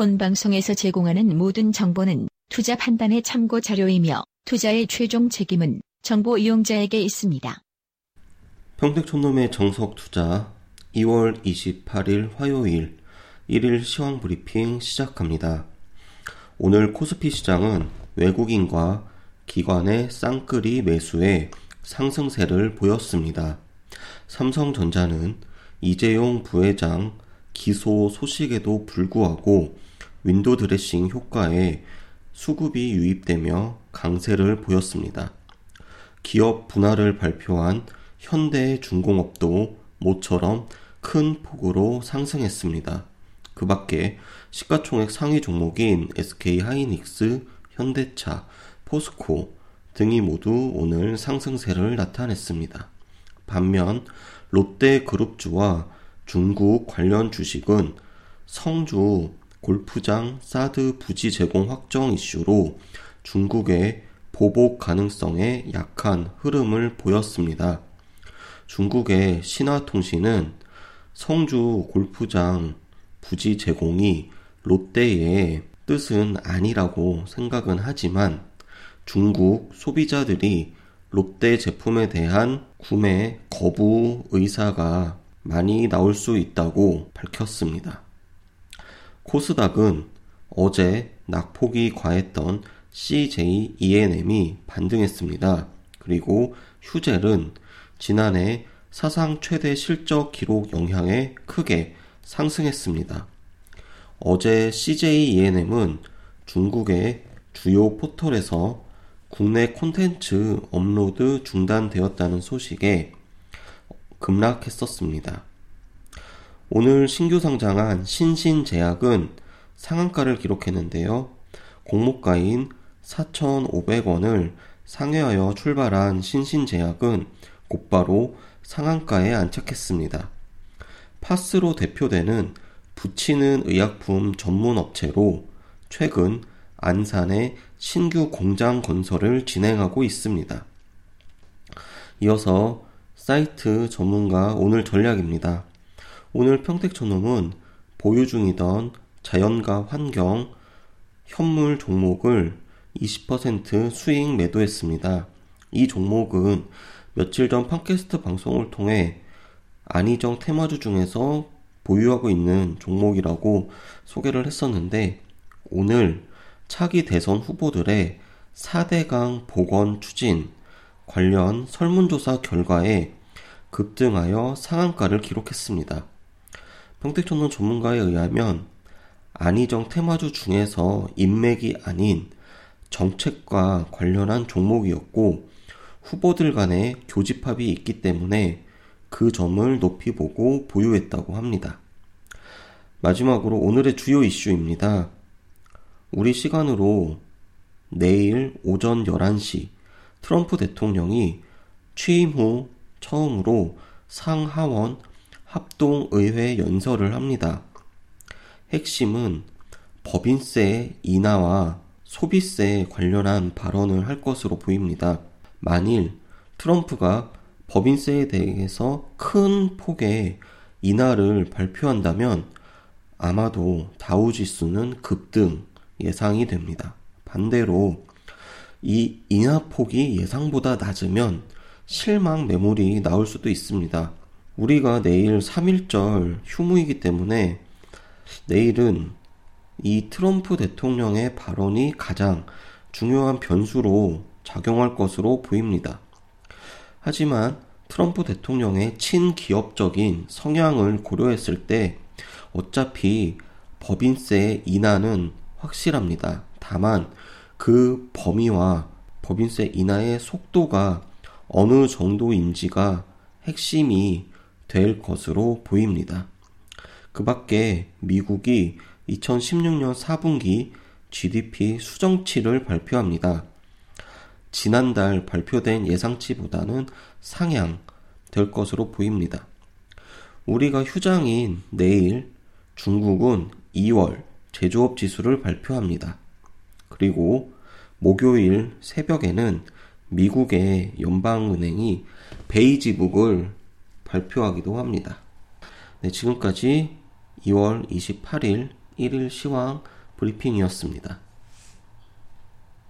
본 방송에서 제공하는 모든 정보는 투자 판단의 참고 자료이며 투자의 최종 책임은 정보 이용자에게 있습니다. 평택촌놈의 정석 투자 2월 28일 화요일 1일 시황 브리핑 시작합니다. 오늘 코스피 시장은 외국인과 기관의 쌍끌이 매수에 상승세를 보였습니다. 삼성전자는 이재용 부회장 기소 소식에도 불구하고 윈도 드레싱 효과에 수급이 유입되며 강세를 보였습니다. 기업 분할을 발표한 현대 중공업도 모처럼 큰 폭으로 상승했습니다. 그 밖에 시가총액 상위 종목인 SK 하이닉스, 현대차, 포스코 등이 모두 오늘 상승세를 나타냈습니다. 반면 롯데그룹주와 중국 관련 주식은 성주 골프장 사드 부지 제공 확정 이슈로 중국의 보복 가능성에 약한 흐름을 보였습니다. 중국의 신화통신은 성주 골프장 부지 제공이 롯데의 뜻은 아니라고 생각은 하지만 중국 소비자들이 롯데 제품에 대한 구매 거부 의사가 많이 나올 수 있다고 밝혔습니다. 코스닥은 어제 낙폭이 과했던 CJ ENM이 반등했습니다. 그리고 휴젤은 지난해 사상 최대 실적 기록 영향에 크게 상승했습니다. 어제 CJ ENM은 중국의 주요 포털에서 국내 콘텐츠 업로드 중단되었다는 소식에 급락했었습니다. 오늘 신규 상장한 신신제약은 상한가를 기록했는데요. 공모가인 4,500원을 상회하여 출발한 신신제약은 곧바로 상한가에 안착했습니다. 파스로 대표되는 붙이는 의약품 전문 업체로 최근 안산에 신규 공장 건설을 진행하고 있습니다. 이어서 사이트 전문가 오늘 전략입니다. 오늘 평택저놈은 보유 중이던 자연과 환경, 현물 종목을 20% 수익 매도했습니다. 이 종목은 며칠 전 팟캐스트 방송을 통해 안희정 테마주 중에서 보유하고 있는 종목이라고 소개를 했었는데 오늘 차기 대선 후보들의 4대강 복원 추진 관련 설문조사 결과에 급등하여 상한가를 기록했습니다. 평택촌론 전문가에 의하면 안희정 테마주 중에서 인맥이 아닌 정책과 관련한 종목이었고 후보들 간의 교집합이 있기 때문에 그 점을 높이 보고 보유했다고 합니다. 마지막으로 오늘의 주요 이슈입니다. 우리 시간으로 내일 오전 11시 트럼프 대통령이 취임 후 처음으로 상하원 합동의회 연설을 합니다. 핵심은 법인세 인하와 소비세 관련한 발언을 할 것으로 보입니다. 만일 트럼프가 법인세에 대해서 큰 폭의 인하를 발표한다면 아마도 다우지수는 급등 예상이 됩니다. 반대로 이 인하폭이 예상보다 낮으면 실망 매물이 나올 수도 있습니다. 우리가 내일 3일절 휴무이기 때문에 내일은 이 트럼프 대통령의 발언이 가장 중요한 변수로 작용할 것으로 보입니다. 하지만 트럼프 대통령의 친기업적인 성향을 고려했을 때 어차피 법인세 인하는 확실합니다. 다만 그 범위와 법인세 인하의 속도가 어느 정도인지가 핵심이 될 것으로 보입니다. 그 밖에 미국이 2016년 4분기 GDP 수정치를 발표합니다. 지난달 발표된 예상치보다는 상향 될 것으로 보입니다. 우리가 휴장인 내일 중국은 2월 제조업 지수를 발표합니다. 그리고 목요일 새벽에는 미국의 연방은행이 베이지북을 발표하기도 합니다. 네, 지금까지 2월 28일 1일 시황 브리핑이었습니다.